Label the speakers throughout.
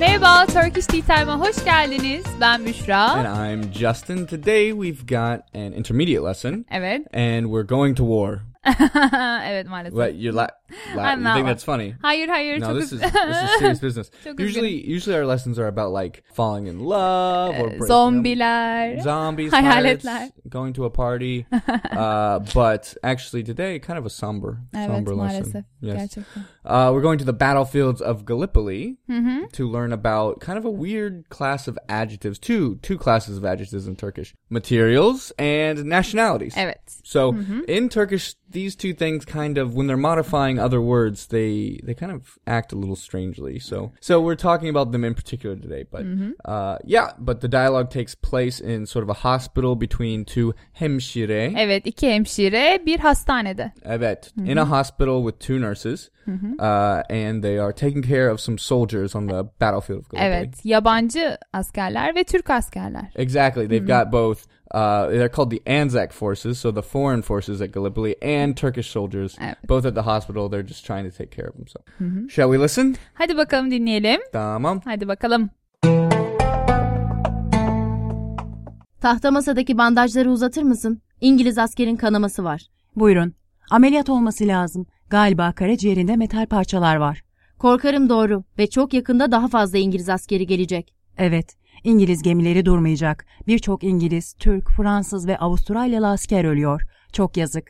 Speaker 1: Merhaba, Turkish Tea Time'a hoş geldiniz. Ben Büşra.
Speaker 2: And I'm Justin. Today we've got an intermediate lesson,
Speaker 1: Evet.
Speaker 2: and we're going to war.
Speaker 1: evet maalesef.
Speaker 2: What you're la- la-
Speaker 1: I'm
Speaker 2: you
Speaker 1: not
Speaker 2: think that's funny?
Speaker 1: Hayır hayır
Speaker 2: No, this is this is serious business. Usually, usually our lessons are about like falling in love or breaking up. Zombies, pirates, going to a party. uh, but actually, today kind of a somber,
Speaker 1: Evet
Speaker 2: somber
Speaker 1: maalesef.
Speaker 2: lesson. Yes.
Speaker 1: Gerçekten.
Speaker 2: Uh, we're going to the battlefields of Gallipoli
Speaker 1: Mm-hmm.
Speaker 2: to learn about kind of a weird class of adjectives. Two two classes of adjectives in Turkish: materials and nationalities.
Speaker 1: Evet.
Speaker 2: So
Speaker 1: Mm-hmm.
Speaker 2: in Turkish, these two things kind of, when they're modifying other words, they they kind of act a little strangely. So so we're talking about them in particular today. But
Speaker 1: Mm-hmm.
Speaker 2: uh, yeah, but the dialogue takes place in sort of a hospital between two hemşire.
Speaker 1: Evet iki hemşire bir hastanede.
Speaker 2: Evet, in
Speaker 1: Mm-hmm.
Speaker 2: a hospital with two nurses, uh, and they are taking care of some soldiers on the battlefield of Gallipoli.
Speaker 1: Evet yabancı askerler ve Türk askerler.
Speaker 2: Exactly. They've
Speaker 1: Mm-hmm.
Speaker 2: got both. Uh, they're called the Anzac forces, so the foreign forces at Gallipoli, and Turkish soldiers,
Speaker 1: Evet.
Speaker 2: both at the hospital. They're just trying to take care of themselves.
Speaker 1: Mm-hmm.
Speaker 2: Shall we listen?
Speaker 1: Hadi bakalım dinleyelim.
Speaker 2: Tamam.
Speaker 1: Hadi bakalım.
Speaker 3: Tahta masadaki bandajları uzatır mısın? İngiliz askerin kanaması var.
Speaker 4: Buyurun. Ameliyat olması lazım. Galiba karaciğerinde metal parçalar var.
Speaker 3: Korkarım doğru ve çok yakında daha fazla İngiliz askeri gelecek.
Speaker 4: Evet, İngiliz gemileri durmayacak. Birçok İngiliz, Türk, Fransız ve Avustralyalı asker ölüyor. Çok yazık.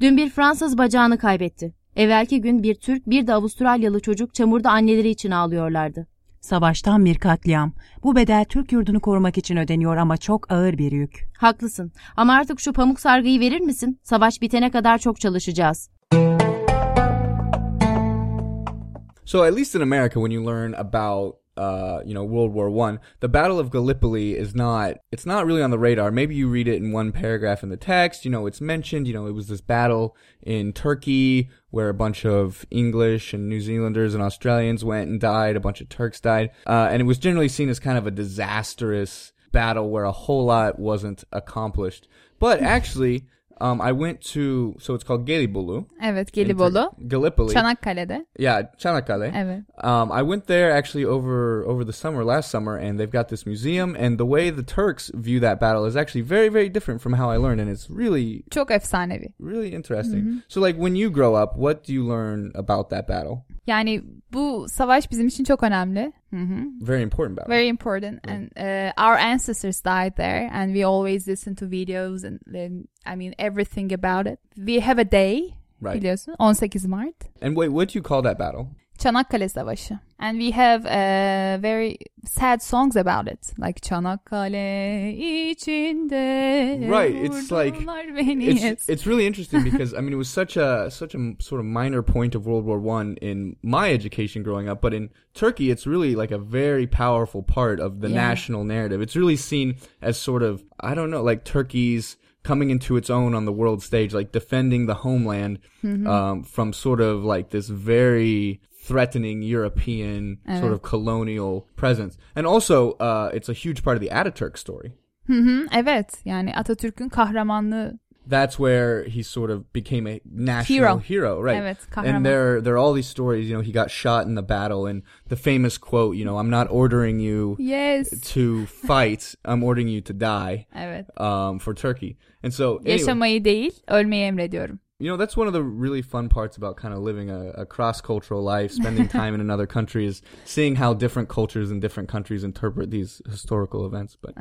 Speaker 3: Dün bir Fransız bacağını kaybetti. Evvelki gün bir Türk bir de Avustralyalı çocuk çamurda anneleri için ağlıyorlardı.
Speaker 4: Savaştan bir katliam. Bu bedel Türk yurdunu korumak için ödeniyor ama çok ağır bir yük.
Speaker 3: Haklısın ama artık şu pamuk sargıyı verir misin? Savaş bitene kadar çok çalışacağız.
Speaker 2: So at least in America, when you learn about uh, you know World War One, the Battle of Gallipoli is not it's not really on the radar. Maybe you read it in one paragraph in the text. You know, it's mentioned. You know, it was this battle in Turkey where a bunch of English and New Zealanders and Australians went and died. A bunch of Turks died, uh, and it was generally seen as kind of a disastrous battle where a whole lot wasn't accomplished. But actually, um, I went to so it's called Gelibolu.
Speaker 1: Evet Gelibolu.
Speaker 2: Gallipoli.
Speaker 1: Çanakkale'de.
Speaker 2: Yeah, Çanakkale.
Speaker 1: Evet.
Speaker 2: Um, I went there actually over over the summer, last summer, and they've got this museum. And the way the Turks view that battle is actually very, very different from how I learned, and it's really,
Speaker 1: Çok efsanevi.
Speaker 2: really interesting. So, like, when you grow up, what do you learn about that battle?
Speaker 1: Yani bu savaş bizim için çok önemli. Hı.
Speaker 2: Very important battle.
Speaker 1: Very important, and uh, our ancestors died there, and we always listen to videos and then I mean everything about it. We have a day,
Speaker 2: right.
Speaker 1: biliyorsun, 18 Mart,
Speaker 2: And wait, what do you call that battle?
Speaker 1: Çanakkale Savaşı, and we have uh, very sad songs about it, like Çanakkale içinde
Speaker 2: Right, it's like- It's it's really interesting because I mean it was such a such a sort of minor point of World War One in my education growing up, but in Turkey it's really like a very powerful part of the
Speaker 1: Yeah.
Speaker 2: national narrative. It's really seen as sort of I don't know like Turkey's coming into its own on the world stage, like defending the homeland um, from sort of like this very threatening European sort of colonial presence, and also uh, it's a huge part of the Ataturk story.
Speaker 1: Hı hı, evet, yani Atatürk'ün kahramanlığı.
Speaker 2: that's where he sort of became a national hero, right?
Speaker 1: Evet,
Speaker 2: and there, there are all these stories. You know, he got shot in the battle, and the famous quote, you know, "I'm not ordering you
Speaker 1: Yes.
Speaker 2: to fight. I'm ordering you to die."
Speaker 1: Evet.
Speaker 2: Um, for Turkey, and so anyway,
Speaker 1: Yaşamayı değil, ölmeyi emrediyorum.
Speaker 2: You know, that's one of the really fun parts about kind of living a, a cross-cultural life, spending time in another country, is seeing how different cultures in different countries interpret these historical events. But.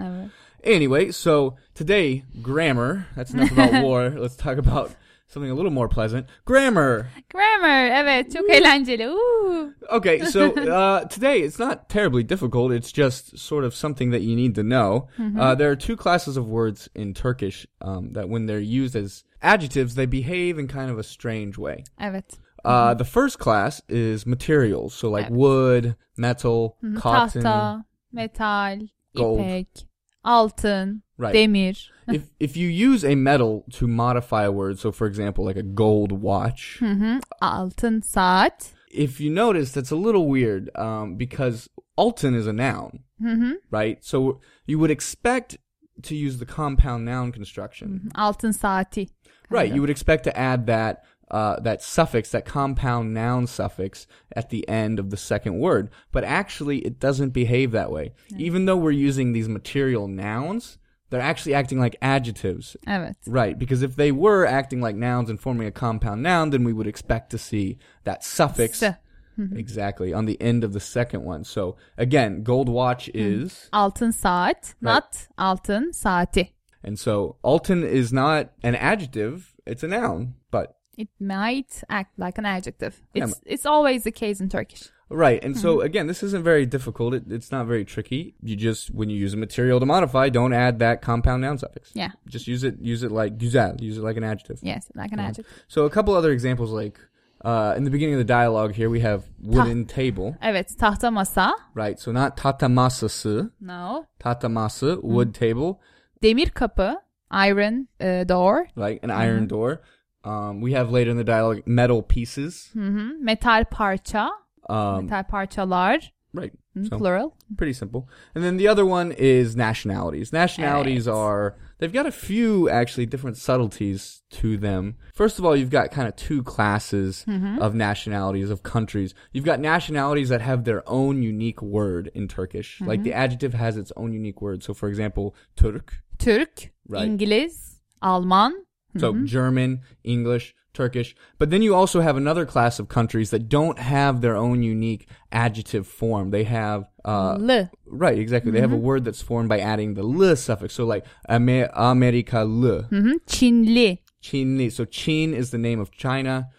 Speaker 2: Anyway, so today, grammar. That's enough about war. Let's talk about something a little more pleasant. Grammar.
Speaker 1: Grammar, evet, çok eğlenceli. Uuu.
Speaker 2: Okay, so uh, today it's not terribly difficult. It's just sort of something that you need to know. Uh, there are two classes of words in Turkish um, that, when they're used as adjectives, they behave in kind of a strange way.
Speaker 1: Evet.
Speaker 2: Uh, mm-hmm. the first class is materials, so like
Speaker 1: Evet.
Speaker 2: wood, metal, mm-hmm. cotton.
Speaker 1: Tahta, metal,
Speaker 2: Gold.
Speaker 1: ipek, altın,
Speaker 2: Right.
Speaker 1: demir.
Speaker 2: if if you use a metal to modify a word, so for example, like a gold watch, mm-hmm.
Speaker 1: Hı hı. Altın saat.
Speaker 2: if you notice, that's a little weird um, because altın is a noun,
Speaker 1: Hı hı.
Speaker 2: right? So you would expect to use the compound noun construction,
Speaker 1: Altın saati.
Speaker 2: Right? You would expect to add that uh, that suffix, that compound noun suffix at the end of the second word. But actually, it doesn't behave that way. Even though we're using these material nouns, they're actually acting like adjectives.
Speaker 1: Evet.
Speaker 2: Right, because if they were acting like nouns and forming a compound noun, then we would expect to see that suffix
Speaker 1: S.
Speaker 2: exactly on the end of the second one. So again, gold watch is,
Speaker 1: Altın saat, not altın saati.
Speaker 2: And so altın is not an adjective; it's a noun. But
Speaker 1: It might act like an adjective.
Speaker 2: Yeah,
Speaker 1: It's it's always the case in Turkish.
Speaker 2: right, and so again, this isn't very difficult. It, it's not very tricky. You just when you use a material to modify, don't add that compound noun suffix.
Speaker 1: Yeah.
Speaker 2: Just use it. Use it like güzel. Use it like an adjective.
Speaker 1: Yes, like an adjective.
Speaker 2: So a couple other examples, like uh, in the beginning of the dialogue here, we have wooden table.
Speaker 1: Evet, tahta masa.
Speaker 2: Right, so not tahta masası,
Speaker 1: No.
Speaker 2: tahta masa, wood table,
Speaker 1: Demir kapı. Iron uh, door.
Speaker 2: like an iron door. Um, we have later in the dialogue metal pieces.
Speaker 1: Hı hı. Metal parça.
Speaker 2: Um,
Speaker 1: Metal parçalar.
Speaker 2: right, so
Speaker 1: Plural.
Speaker 2: pretty simple. And then the other one is nationalities. Nationalities
Speaker 1: Right.
Speaker 2: are they've got a few actually different subtleties to them. First of all, you've got kind of two classes of nationalities of countries. You've got nationalities that have their own unique word in Turkish. Like the adjective has its own unique word. So for example, Turk
Speaker 1: Türk.
Speaker 2: Right.
Speaker 1: İngiliz. Alman.
Speaker 2: So German, English, Turkish. But then you also have another class of countries that don't have their own unique adjective form. They have uh
Speaker 1: L.
Speaker 2: right, exactly. They have a word that's formed by adding the l suffix. So like Amer-
Speaker 1: hı. Çinli.
Speaker 2: Çinli. So Çin is the name of China.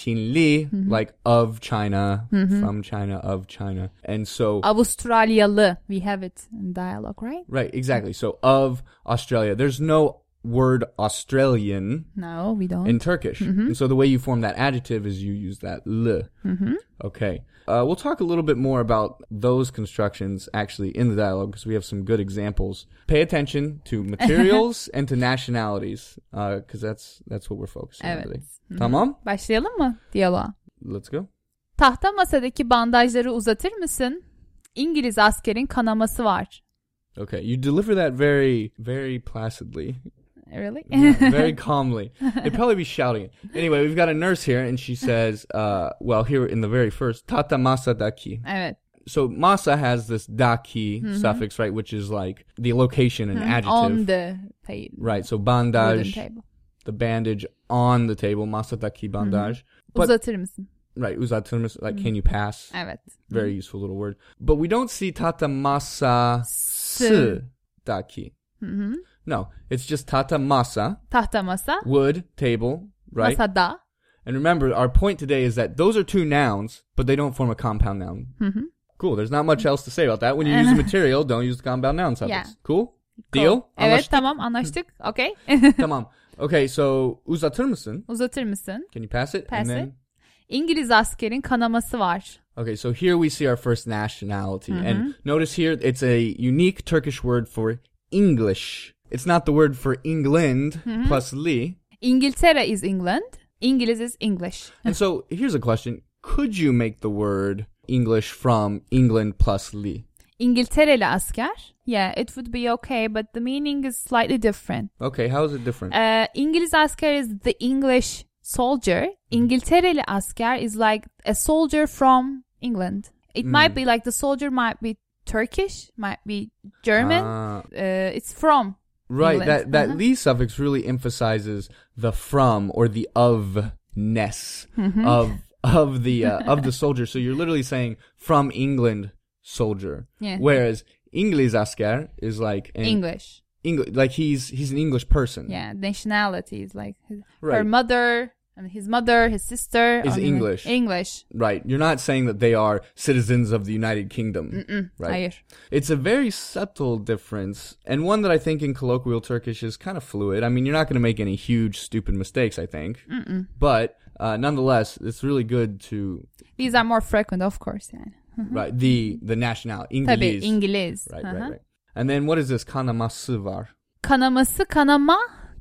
Speaker 2: Çinli, mhm. like of China, mhm. from China, of China. And so
Speaker 1: Avustralyalı. We have it in dialogue, right?
Speaker 2: right, exactly. So of Australia. There's no word Australian
Speaker 1: No, we don't.
Speaker 2: in Turkish. Mm-hmm. And so the way you form that adjective is you use that l. Mm-hmm. Okay. Uh, we'll talk a little bit more about those constructions actually in the dialogue because we have some good examples. Pay attention to materials and to nationalities uh, because that's that's what we're focusing on
Speaker 1: Evet.
Speaker 2: today. Mm-hmm. Tamam?
Speaker 1: Başlayalım mı diyaloğa?
Speaker 2: Let's go.
Speaker 1: Tahta masadaki bandajları uzatır mısın? İngiliz askerin kanaması var.
Speaker 2: Okay. You deliver that very, very placidly.
Speaker 1: Really?
Speaker 2: very calmly. They'd probably be shouting it. Anyway, we've got a nurse here, and she says, uh, well, here in the very first, tata masadaki.
Speaker 1: evet.
Speaker 2: So masa has this daki mm-hmm. suffix, right, which is like the location and mm-hmm. adjective.
Speaker 1: On the table.
Speaker 2: Right, so bandage,
Speaker 1: table.
Speaker 2: the bandage on the table, masadaki mm-hmm. bandage. But
Speaker 1: Uzatır mısın?
Speaker 2: right, uzatılmış, like can you pass?
Speaker 1: Evet.
Speaker 2: Very useful little word. But we don't see tata masa
Speaker 1: S.
Speaker 2: daki.
Speaker 1: Hı-hı.
Speaker 2: No, it's just tata masa,
Speaker 1: Tahta masa.
Speaker 2: wood, table, right?
Speaker 1: Masada.
Speaker 2: And remember, our point today is that those are two nouns, but they don't form a compound noun.
Speaker 1: Mhm.
Speaker 2: Cool. There's not much else to say about that. When you use a material, don't use the compound noun suffix.
Speaker 1: Yeah.
Speaker 2: Cool? Deal?
Speaker 1: Cool. Evet
Speaker 2: Anlaştık?
Speaker 1: tamam anlaştık. Okay.
Speaker 2: Tamam. Okay, so uzatır mısın?
Speaker 1: Uzatır mısın?
Speaker 2: Can you pass it?
Speaker 1: Pass
Speaker 2: and then,
Speaker 1: it. İngiliz askerin kanaması var.
Speaker 2: Okay, so here we see our first nationality. And notice here it's a unique Turkish word for English. It's not the word for England plus li.
Speaker 1: İngiltere is England. İngiliz is English.
Speaker 2: And so here's a question. Could you make the word English from England plus li?
Speaker 1: İngiltereli asker. Yeah, it would be okay, but the meaning is slightly different.
Speaker 2: Okay, how is it different?
Speaker 1: Uh, İngiliz asker is the English soldier. İngiltereli asker is like a soldier from England. It might be like the soldier might be Turkish, might be German.
Speaker 2: Ah.
Speaker 1: Uh, it's from
Speaker 2: Right.
Speaker 1: England.
Speaker 2: That that
Speaker 1: Uh-huh.
Speaker 2: suffix really emphasizes the from or the of ness of of the uh, of the soldier. So you're literally saying from England soldier.
Speaker 1: Yeah.
Speaker 2: Whereas İngiliz asker is like an
Speaker 1: English.
Speaker 2: Engli- like he's he's an English person.
Speaker 1: Yeah, nationality is like his, her mother, His mother, his sister
Speaker 2: Is English.
Speaker 1: English.
Speaker 2: Right. You're not saying that they are citizens of the United Kingdom. Right.
Speaker 1: Hayır.
Speaker 2: It's a very subtle difference, and one that I think in colloquial Turkish is kind of fluid. I mean, you're not going to make any huge, stupid mistakes, I think. But uh, nonetheless, it's really good to
Speaker 1: These are more frequent, of course. Yani.
Speaker 2: right the the nationality
Speaker 1: Tabii
Speaker 2: İngiliz. Right, right, right. And then what is this kanaması var?
Speaker 1: Kanaması, kanama.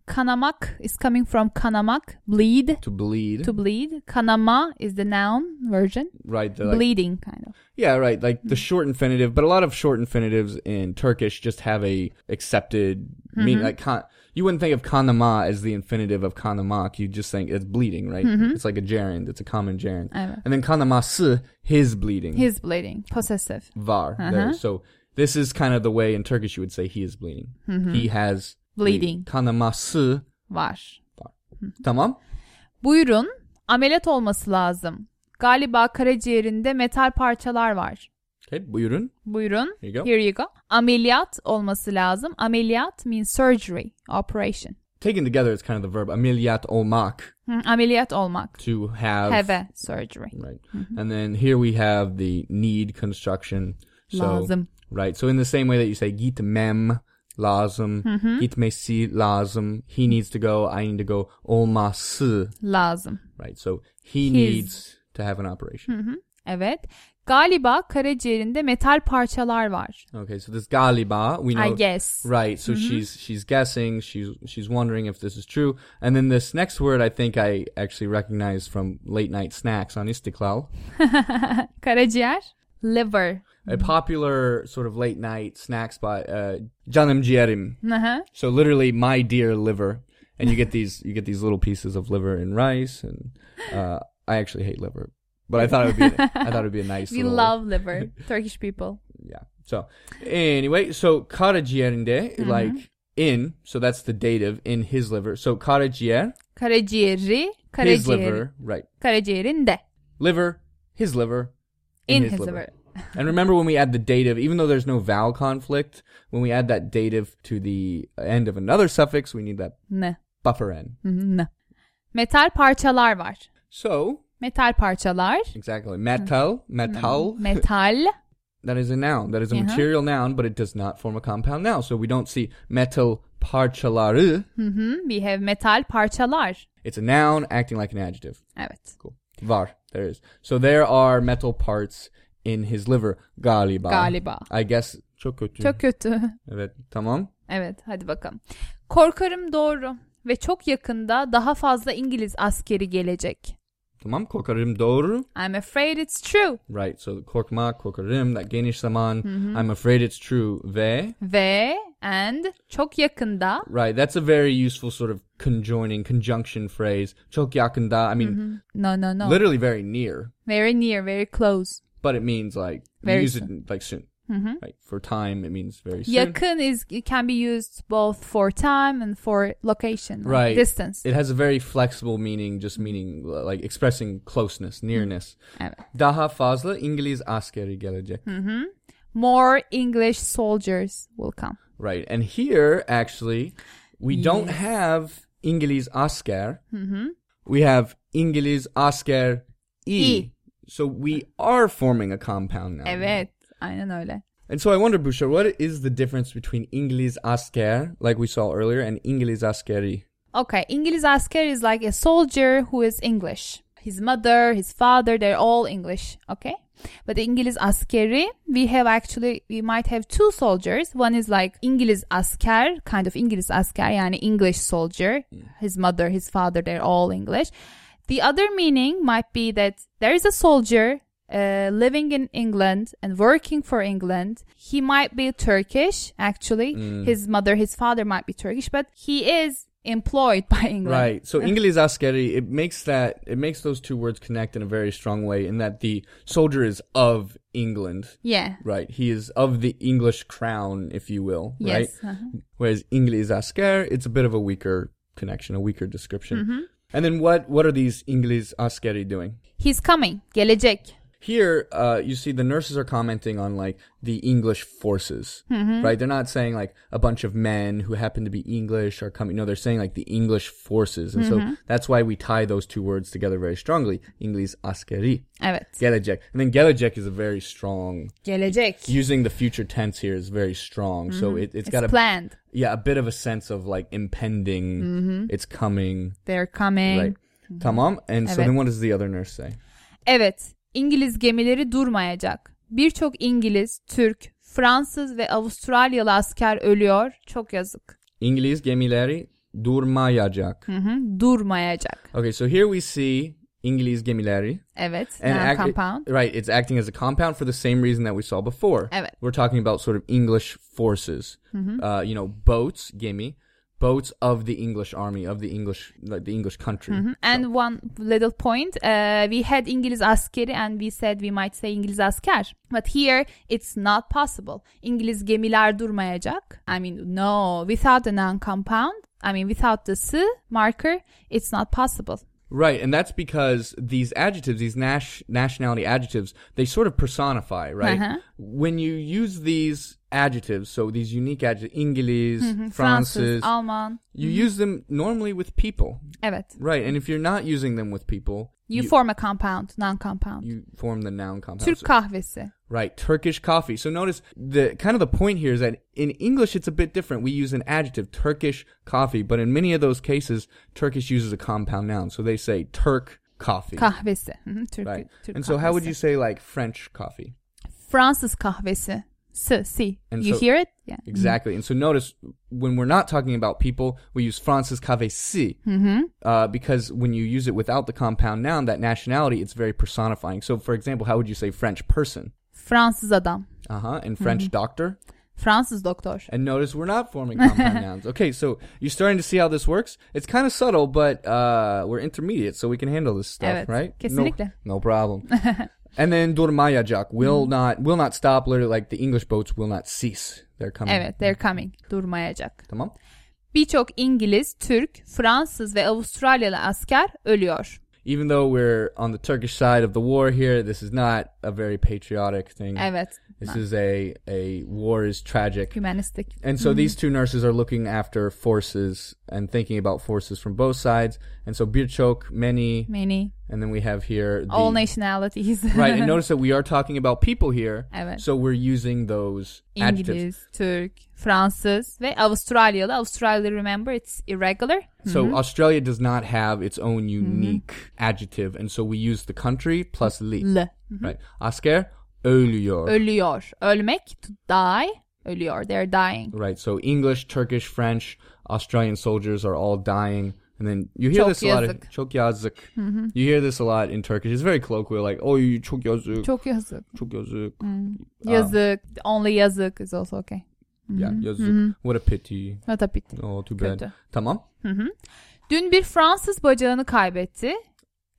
Speaker 1: Kanamak is coming from kanamak, bleed,
Speaker 2: To bleed.
Speaker 1: to bleed. Kanama is the noun version.
Speaker 2: right. The, like,
Speaker 1: Bleeding, kind of.
Speaker 2: yeah, right. Like the mm. short infinitive, but a lot of short infinitives in Turkish just have a accepted mean mm-hmm. like kan- you wouldn't think of kanama as the infinitive of kanamak. You just think it's bleeding, right? Mm-hmm. It's like a gerund. It's a common gerund. And then kanaması, his bleeding.
Speaker 1: His bleeding. Possessive.
Speaker 2: var there. Uh-huh. So this is kind of the way in Turkish you would say he is bleeding. Mm-hmm. He has
Speaker 1: Bleeding.
Speaker 2: Kanaması
Speaker 1: Var.
Speaker 2: Tamam.
Speaker 1: Buyurun. Ameliyat olması lazım. Galiba karaciğerinde metal parçalar var.
Speaker 2: Okay, buyurun.
Speaker 1: Buyurun.
Speaker 2: Here you go.
Speaker 1: Here you go. Ameliyat olması lazım. Ameliyat means surgery, operation.
Speaker 2: Taken together, it's kind of the verb ameliyat olmak
Speaker 1: ameliyat olmak.
Speaker 2: to have.
Speaker 1: Have a surgery.
Speaker 2: Right. And then here we have the need construction. So,
Speaker 1: Lazım.
Speaker 2: Right. So in the same way that you say gitmem lazım, mm-hmm. gitmesi lazım, he mm-hmm. needs to go, I need to go, olması.
Speaker 1: Lazım.
Speaker 2: Right. So he needs to have an operation. Mm-hmm.
Speaker 1: Evet. Galiba karaciğerinde metal parçalar var.
Speaker 2: Okay. So this galiba, we know.
Speaker 1: I guess.
Speaker 2: Right. So she's she's guessing. She's she's wondering if this is true. And then this next word, I think I actually recognize from late night snacks on Istiklal.
Speaker 1: Karaciğer. Liver.
Speaker 2: A popular sort of late night snack spot, uh, Canım ciğerim.
Speaker 1: Hı hı.
Speaker 2: So literally, my dear liver, and you get these you get these little pieces of liver and rice, and uh, I actually hate liver, but I thought it would be I thought it would be a nice.
Speaker 1: We
Speaker 2: little,
Speaker 1: love liver. Turkish people.
Speaker 2: yeah. So anyway, so karaciğerinde like in, so that's the dative in his liver. So karaciğer,
Speaker 1: Karaciğeri.
Speaker 2: his liver, right?
Speaker 1: Karaciğerinde.
Speaker 2: Liver, his liver,
Speaker 1: In his liver.
Speaker 2: and remember when we add the dative, even though there's no vowel conflict, when we add that dative to the end of another suffix, we need that
Speaker 1: Ne.
Speaker 2: buffer mm-hmm, n.
Speaker 1: Hı hı, Ne. Metal parçalar var.
Speaker 2: So
Speaker 1: Metal parçalar.
Speaker 2: exactly, metal, mm-hmm. metal. Mm-hmm.
Speaker 1: Metal.
Speaker 2: That is a noun. That is a
Speaker 1: Uh-huh.
Speaker 2: material noun, but it does not form a compound noun. So we don't see metal parçaları.
Speaker 1: Hı. We have metal parçalar.
Speaker 2: It's a noun acting like an adjective.
Speaker 1: Ah, evet.
Speaker 2: Cool. Var. There is. So there are metal parts in his liver. Galiba.
Speaker 1: Galiba.
Speaker 2: I guess çok kötü.
Speaker 1: Çok kötü.
Speaker 2: Evet. Tamam.
Speaker 1: Evet hadi bakalım. Korkarım doğru ve çok yakında daha fazla İngiliz askeri gelecek.
Speaker 2: Tamam. Korkarım doğru.
Speaker 1: I'm afraid it's true.
Speaker 2: Right. So korkmak, korkarım, that geniş zaman.
Speaker 1: Mm-hmm.
Speaker 2: I'm afraid it's true. Ve.
Speaker 1: Ve and çok yakında
Speaker 2: Right. That's a very useful sort of conjoining, conjunction phrase. Çok yakında. I mean, mm-hmm.
Speaker 1: no no no
Speaker 2: literally very near.
Speaker 1: very near very close.
Speaker 2: but it means like you
Speaker 1: Very
Speaker 2: use
Speaker 1: soon.
Speaker 2: it like soon. Mm-hmm. Right for time, it means very soon.
Speaker 1: Yakın is it can be used both for time and for location. like
Speaker 2: Right.
Speaker 1: Distance.
Speaker 2: It has a very flexible meaning, just meaning like expressing closeness, nearness.
Speaker 1: Evet.
Speaker 2: Daha fazla İngiliz askeri gelecek.
Speaker 1: More English soldiers will come.
Speaker 2: Right, and here actually we don't have İngiliz asker. Mm-hmm. We have İngiliz asker i.
Speaker 1: I.
Speaker 2: So we are forming a compound now.
Speaker 1: Evet. Aynen öyle.
Speaker 2: And so I wonder, Büşra, what is the difference between İngiliz asker, like we saw earlier, and İngiliz askeri?
Speaker 1: Okay, İngiliz asker is like a soldier who is English. His mother, his father, they're all English. Okay? But the İngiliz askeri, we have actually, we might have two soldiers. One is like İngiliz asker, kind of İngiliz asker, yani English soldier. His mother, his father, they're all English. The other meaning might be that there is a soldier uh, living in England and working for England. He might be Turkish, actually. His mother, his father might be Turkish, but he is employed by England.
Speaker 2: Right. So İngiliz askeri, it makes that it makes those two words connect in a very strong way in that the soldier is of England.
Speaker 1: Yeah.
Speaker 2: Right. He is of the English crown, if you will. Right.
Speaker 1: Yes. uh-huh.
Speaker 2: Whereas İngiliz asker, it's a bit of a weaker connection, a weaker description.
Speaker 1: Mm-hmm.
Speaker 2: And then what what are these İngiliz askeri doing?
Speaker 1: He's coming. Gelecek.
Speaker 2: Here, uh, you see the nurses are commenting on like the English forces,
Speaker 1: Mm-hmm.
Speaker 2: right? They're not saying like a bunch of men who happen to be English are coming. No, they're saying like the English forces, and
Speaker 1: Mm-hmm.
Speaker 2: so that's why we tie those two words together very strongly. İngiliz askeri,
Speaker 1: Evet.
Speaker 2: gelecek, and then gelecek is a very strong.
Speaker 1: Gelecek.
Speaker 2: Using the future tense here is very strong, so it, it's
Speaker 1: It's
Speaker 2: got a
Speaker 1: planned.
Speaker 2: yeah a bit of a sense of like impending.
Speaker 1: Mm-hmm.
Speaker 2: It's coming,
Speaker 1: They're coming.
Speaker 2: right? Tamam, and so then what does the other nurse say?
Speaker 1: Evet. İngiliz gemileri durmayacak. Birçok İngiliz, Türk, Fransız ve Avustralyalı asker ölüyor. Çok yazık.
Speaker 2: İngiliz gemileri durmayacak.
Speaker 1: Hı hı. Durmayacak.
Speaker 2: Okay, so here we see İngiliz gemileri.
Speaker 1: Evet.
Speaker 2: And
Speaker 1: noun
Speaker 2: act-
Speaker 1: compound.
Speaker 2: Right, it's acting as a compound for the same reason that we saw before.
Speaker 1: Evet.
Speaker 2: We're talking about sort of English forces. Uh, you know, boats, gemi, boats of the English army, of the English, like the English country.
Speaker 1: And one little point, uh, we had İngiliz askeri and we said we might say İngiliz asker. But here it's not possible. İngiliz gemiler durmayacak. I mean, no, without the noun compound, I mean, without the s marker, it's not possible.
Speaker 2: Right, and that's because these adjectives, these nas- nationality adjectives, they sort of personify, right?
Speaker 1: Uh-huh.
Speaker 2: When you use these adjectives, so these unique adjectives, İngiliz, mhm,
Speaker 1: Fransız,
Speaker 2: Francis,
Speaker 1: Alman.
Speaker 2: you mhm. use them normally with people,
Speaker 1: Evet.
Speaker 2: right? And if you're not using them with people,
Speaker 1: You, form a compound, noun compound.
Speaker 2: you form the noun compound.
Speaker 1: Türk
Speaker 2: So-
Speaker 1: kahvesi.
Speaker 2: Right, Turkish coffee. So notice the kind of the point here is that in English it's a bit different. We use an adjective, Turkish coffee, but in many of those cases, Turkish uses a compound noun. So they say Turk coffee.
Speaker 1: Kahvesi. Hı, Türk,
Speaker 2: Right.
Speaker 1: Türk
Speaker 2: and so how would you say like French coffee?
Speaker 1: Fransız kahvesi. S, si.
Speaker 2: And
Speaker 1: you
Speaker 2: so-
Speaker 1: hear it? Yeah.
Speaker 2: Exactly. And so notice when we're not talking about people, we use Francis Cavesi.
Speaker 1: Mm-hmm.
Speaker 2: Uh, because when you use it without the compound noun, that nationality, it's very personifying. So for example, how would you say French person?
Speaker 1: Fransız adam.
Speaker 2: Uh huh. And French
Speaker 1: Mm-hmm.
Speaker 2: doctor?
Speaker 1: Fransız doktor.
Speaker 2: And notice we're not forming compound nouns. Okay, so you're starting to see how this works. It's kind of subtle, but uh, we're intermediate, so we can handle this stuff,
Speaker 1: Evet,
Speaker 2: right?
Speaker 1: kesinlikle.
Speaker 2: No, no problem. and then durmayacak will
Speaker 1: Mm-hmm.
Speaker 2: not will not stop. Literally, like the English boats will not cease. They're coming.
Speaker 1: Evet, they're coming. Durmayacak.
Speaker 2: Tamam.
Speaker 1: Birçok İngiliz, Türk, Fransız ve Avustralyalı asker ölüyor.
Speaker 2: Even though we're on the Turkish side of the war here, this is not a very patriotic thing.
Speaker 1: Evet.
Speaker 2: This is a a war is tragic.
Speaker 1: Humanistic.
Speaker 2: And so these mm-hmm. two nurses are looking after forces and thinking about forces from both sides. And so Birchok, many,
Speaker 1: Many.
Speaker 2: and then we have here the,
Speaker 1: All nationalities.
Speaker 2: right. And notice that we are talking about people here.
Speaker 1: Evet.
Speaker 2: So we're using those adjectives.
Speaker 1: İngiliz, Türk, Fransız ve Avustralyalı. Avustralya, remember, it's irregular.
Speaker 2: So mm-hmm. Australia does not have its own mm-hmm. unique adjective, and so we use the country plus li.
Speaker 1: L.
Speaker 2: Right. Asker ölüyor.
Speaker 1: Ölüyor. Ölmek, to die. Ölüyor. They're dying.
Speaker 2: Right. So English, Turkish, French, Australian soldiers are all dying. And then you hear
Speaker 1: Çok
Speaker 2: this a lot. Of,
Speaker 1: yazık.
Speaker 2: çok yazık. You hear this a lot in Turkish. It's very colloquial, like "Oh, you çok yazık,
Speaker 1: Çok yazık.
Speaker 2: çok yazık."
Speaker 1: Yazık. Only yazık is also okay.
Speaker 2: Yeah, yazık. What a pity.
Speaker 1: What a pity.
Speaker 2: Oh, too bad.
Speaker 1: Kötü.
Speaker 2: Tamam.
Speaker 1: Dün bir Fransız bacağını kaybetti.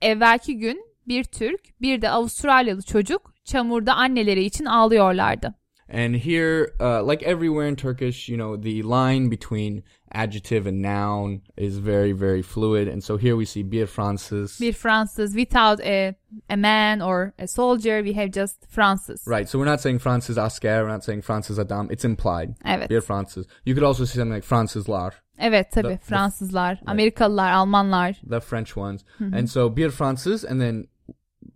Speaker 1: Evvelki gün bir Türk, bir de Avustralyalı çocuk çamurda anneleri için ağlıyorlardı.
Speaker 2: And here, uh, like everywhere in Turkish, you know, the line between adjective and noun is very, very fluid. And so here we see bir Fransız.
Speaker 1: Bir Fransız without a, a man or a soldier, we have just Fransız.
Speaker 2: Right. So we're not saying Fransız asker. We're not saying Fransız adam. It's implied.
Speaker 1: Evet.
Speaker 2: Bir Fransız. You could also say something like Fransızlar.
Speaker 1: Evet tabii
Speaker 2: The- the-
Speaker 1: Fransızlar, Amerikalılar, Almanlar
Speaker 2: the French ones. And so bir Fransız and then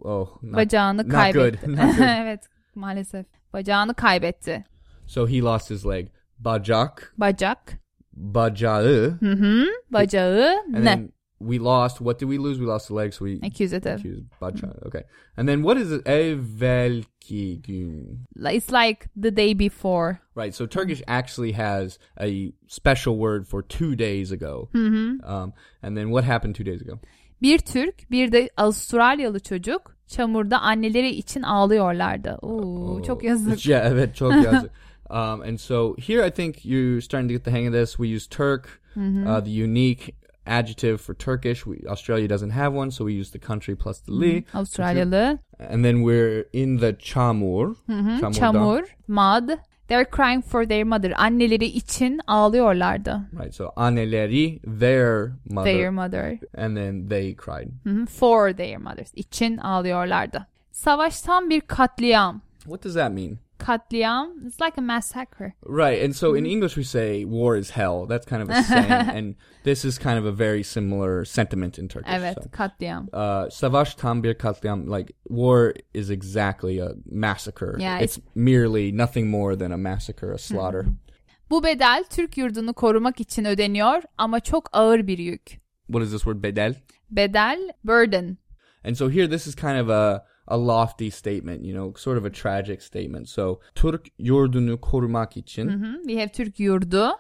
Speaker 2: oh not,
Speaker 1: bacağını
Speaker 2: not
Speaker 1: kaybetti.
Speaker 2: good. Not good.
Speaker 1: evet maalesef. Bacağını kaybetti.
Speaker 2: so he lost his leg. Bacak,
Speaker 1: Bacak,
Speaker 2: bacağı.
Speaker 1: hı hı, bacağı,
Speaker 2: And
Speaker 1: ne?
Speaker 2: then we lost what did we lose? We lost the leg so we
Speaker 1: Accusative.
Speaker 2: accused bacak. Okay. And then what is it? Evvelki gün.
Speaker 1: It's like the day before.
Speaker 2: Right. So Turkish actually has a special word for 2 days ago. Um and then what happened 2 days ago?
Speaker 1: Bir Türk, bir de Avustralyalı çocuk çamurda anneleri için ağlıyorlardı. Oo, çok yazık.
Speaker 2: Yeah, evet çok yazık. Um, and so here I think you're starting to get the hang of this. We use Turk, uh, the unique adjective for Turkish. We, Australia doesn't have one, so we use the country plus the li.
Speaker 1: Avustralyalı.
Speaker 2: And then we're in the çamur. Çamurda.
Speaker 1: Çamur, mud. They're crying for their mother. Anneleri için ağlıyorlardı.
Speaker 2: Right, so anneleri, their mother.
Speaker 1: Their mother.
Speaker 2: And then they cried.
Speaker 1: Hı hı, For their mothers. için ağlıyorlardı. Savaş tam bir katliam.
Speaker 2: What does that mean?
Speaker 1: Katliam, it's like a massacre.
Speaker 2: Right, and so in English we say war is hell. That's kind of a saying, and this is kind of a very similar sentiment in Turkish.
Speaker 1: Evet,
Speaker 2: so.
Speaker 1: katliam.
Speaker 2: uh, Savaş tam bir katliam. Like war is exactly a massacre.
Speaker 1: Yeah,
Speaker 2: it's, merely nothing more than a massacre, a slaughter.
Speaker 1: Bu bedel Türk yurdunu korumak için ödeniyor ama çok ağır bir yük.
Speaker 2: What is this word bedel?
Speaker 1: Bedel, burden.
Speaker 2: And so here, this is kind of a a lofty statement, you know, sort of a tragic statement. So Türk yurdunu korumak için,
Speaker 1: hı, We have Türk yurdu.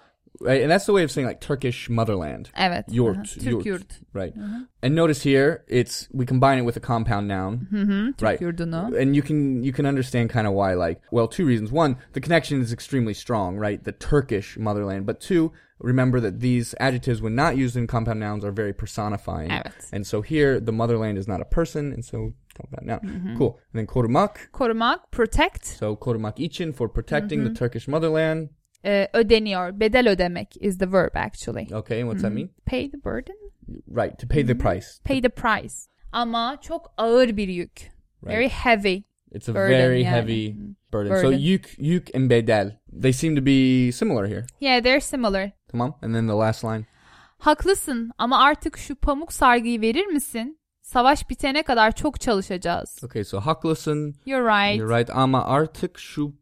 Speaker 2: right? And that's the way of saying like Turkish motherland.
Speaker 1: Evet.
Speaker 2: Yurt,
Speaker 1: Aha, Türk
Speaker 2: yurt.
Speaker 1: yurt.
Speaker 2: Right. Mm-hmm. And notice here, it's we combine it with a compound noun.
Speaker 1: Hı. Türk
Speaker 2: Right.
Speaker 1: yurdunu.
Speaker 2: And you can you can understand kind of why like well two reasons one the connection is extremely strong right the Turkish motherland but two remember that these adjectives when not used in compound nouns are very personifying
Speaker 1: Evet.
Speaker 2: and so here the motherland is not a person and so compound noun
Speaker 1: Mm-hmm.
Speaker 2: cool and then korumak
Speaker 1: Korumak, protect,
Speaker 2: so korumak için for protecting
Speaker 1: Mm-hmm.
Speaker 2: the Turkish motherland
Speaker 1: e, ödeniyor. Bedel ödemek is the verb actually.
Speaker 2: okay and what's that
Speaker 1: Mm-hmm.
Speaker 2: mean
Speaker 1: Pay the burden,
Speaker 2: right to pay the price
Speaker 1: pay the price. Ama çok ağır bir yük.
Speaker 2: Right.
Speaker 1: Very heavy.
Speaker 2: it's a
Speaker 1: Burden,
Speaker 2: very
Speaker 1: yani.
Speaker 2: heavy burden. so
Speaker 1: Burden.
Speaker 2: yük yük and bedel they seem to be similar here
Speaker 1: Yeah, they're similar.
Speaker 2: tamam and then the last line
Speaker 1: Haklısın ama artık şu pamuk sargıyı verir misin? Savaş bitene kadar çok çalışacağız.
Speaker 2: okay so haklısın
Speaker 1: You're right.
Speaker 2: You're right. Ama artık şu.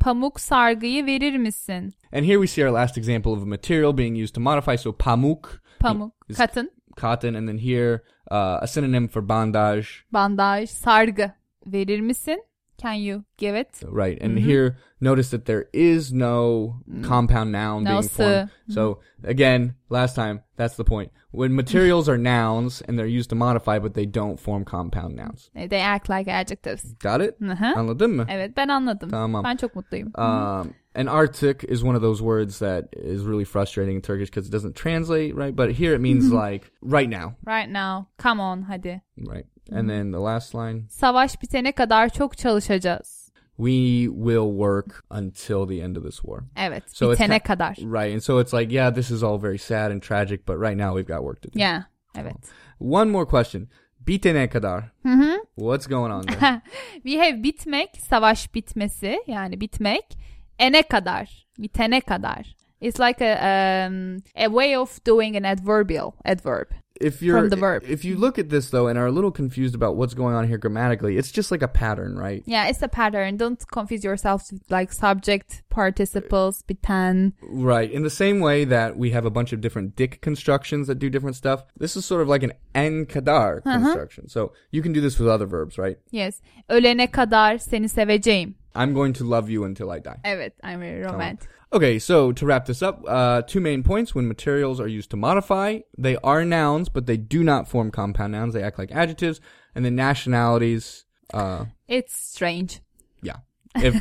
Speaker 1: Pamuk sargıyı verir misin?
Speaker 2: And here we see our last example of a material being used to modify. So pamuk,
Speaker 1: Pamuk,
Speaker 2: is
Speaker 1: katın,
Speaker 2: cotton, and then here uh, a synonym for bandage.
Speaker 1: bandaj, sargı verir misin? Can you give it?
Speaker 2: Right. And
Speaker 1: Mm-hmm.
Speaker 2: here, notice that there is no compound noun
Speaker 1: No
Speaker 2: being formed. So again, last time, that's the point. When materials are nouns and they're used to modify, but they don't form compound nouns.
Speaker 1: They act like adjectives.
Speaker 2: Got it?
Speaker 1: Hı.
Speaker 2: Anladın mı?
Speaker 1: Evet ben anladım.
Speaker 2: Tamam.
Speaker 1: Ben çok mutluyum.
Speaker 2: Um, and artık is one of those words that is really frustrating in Turkish because it doesn't translate right. But here it means
Speaker 1: Mm-hmm.
Speaker 2: like right now,
Speaker 1: Right now. Come on hadi.
Speaker 2: right? And then the last line,
Speaker 1: Savaş bitene kadar çok çalışacağız.
Speaker 2: we will work until the end of this war.
Speaker 1: Evet.
Speaker 2: So it's
Speaker 1: bitene
Speaker 2: ki-
Speaker 1: kadar.
Speaker 2: Right. And so it's like, yeah, this is all very sad and tragic, but right now we've got work to do.
Speaker 1: Yeah. Evet.
Speaker 2: One more question. Bitene kadar.
Speaker 1: Hı hı.
Speaker 2: What's going on there?
Speaker 1: We have bitmek, savaş bitmesi yani bitmek. Ene kadar, bitene kadar. It's like a um, a way of doing an adverbial adverb.
Speaker 2: If you're
Speaker 1: From the verb.
Speaker 2: if you look at this though and are a little confused about what's going on here grammatically, it's just like a pattern, right?
Speaker 1: Yeah, it's a pattern. Don't confuse yourselves with like subject, participles, bitan.
Speaker 2: Right. In the same way that we have a bunch of different dick constructions that do different stuff, this is sort of like an en kadar uh-huh. construction. So you can do this with other verbs, right?
Speaker 1: Yes. Ölene kadar seni seveceğim.
Speaker 2: I'm going to love you until I die.
Speaker 1: Evet, I'm a romantic.
Speaker 2: Okay, so to wrap this up, uh, two main points. When materials are used to modify, they are nouns, but they do not form compound nouns. They act like adjectives. And then nationalities, uh,
Speaker 1: It's strange.
Speaker 2: yeah. If,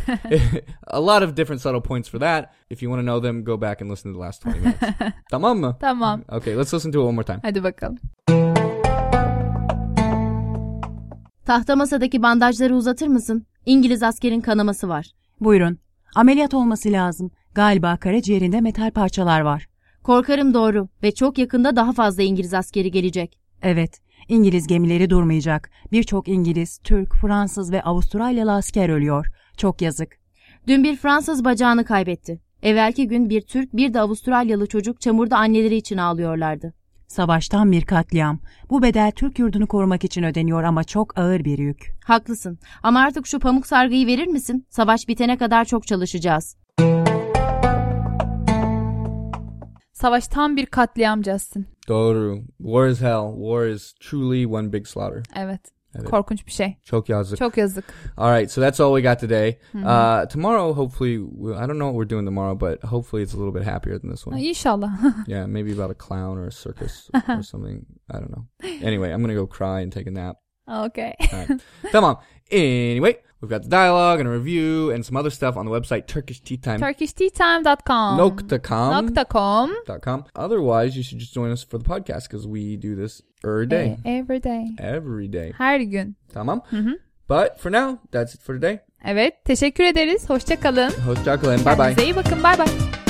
Speaker 2: a lot of different subtle points for that. If you want to know them, go back and listen to the last 20 minutes. Tamam mı?
Speaker 1: Tamam.
Speaker 2: Okay, let's listen to it one more time.
Speaker 1: Hadi bakalım.
Speaker 3: Tahta masadaki bandajları uzatır mısın? İngiliz askerin kanaması var.
Speaker 4: Buyurun. Ameliyat olması lazım. Galiba karaciğerinde metal parçalar var.
Speaker 3: Korkarım doğru ve çok yakında daha fazla İngiliz askeri gelecek.
Speaker 4: Evet, İngiliz gemileri durmayacak. Birçok İngiliz, Türk, Fransız ve Avustralyalı asker ölüyor. Çok yazık.
Speaker 3: Dün bir Fransız bacağını kaybetti. Evvelki gün bir Türk bir de Avustralyalı çocuk çamurda anneleri için ağlıyorlardı.
Speaker 4: Savaştan bir katliam. Bu bedel Türk yurdunu korumak için ödeniyor ama çok ağır bir yük.
Speaker 3: Haklısın ama artık şu pamuk sargıyı verir misin? Savaş bitene kadar çok çalışacağız.
Speaker 1: Savaş tam bir katliam Justin.
Speaker 2: Doğru. War is hell. War is truly one big slaughter.
Speaker 1: Evet.
Speaker 2: Evet.
Speaker 1: Korkunç bir şey.
Speaker 2: Çok yazık.
Speaker 1: Çok yazık.
Speaker 2: All right, so that's all we got today. Uh, tomorrow, hopefully, I don't know what we're doing tomorrow, but hopefully it's a little bit happier than this one.
Speaker 1: İnşallah.
Speaker 2: Yeah, maybe about a clown or a circus or something. I don't know. Anyway, I'm gonna go cry and take a nap.
Speaker 1: okay.
Speaker 2: All right. Tamam. Anyway, we've got the dialogue and a review and some other stuff on the website turkishteatime.com.
Speaker 1: TurkishTeaTime.com
Speaker 2: Nokta com.
Speaker 1: Nokta com.
Speaker 2: Dot com. Otherwise, you should just join us for the podcast because we do this every day.
Speaker 1: E- Every day.
Speaker 2: Every day.
Speaker 1: Her gün.
Speaker 2: Tamam. Mm-hmm. But for now, that's it for today.
Speaker 1: Evet. Teşekkür ederiz. Hoşça kalın.
Speaker 2: Hoşçakalın. Bye bye.
Speaker 1: Kendinize iyi bakın. Bay bay.